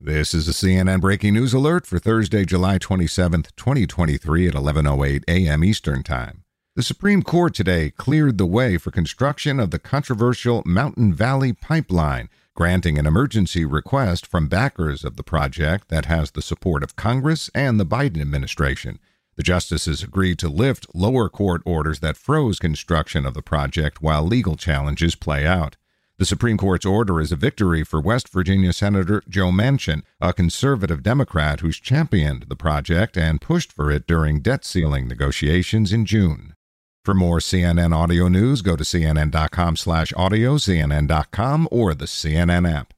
This is a CNN breaking news alert for Thursday, July 27th, 2023 at 11:08 a.m. Eastern Time. The Supreme Court today cleared the way for construction of the controversial Mountain Valley Pipeline, granting an emergency request from backers of the project that has the support of Congress and the Biden administration. The justices agreed to lift lower court orders that froze construction of the project while legal challenges play out. The Supreme Court's order is a victory for West Virginia Senator Joe Manchin, a conservative Democrat who's championed the project and pushed for it during debt ceiling negotiations in June. For more CNN audio news, go to cnn.com/audio, cnn.com, or the CNN app.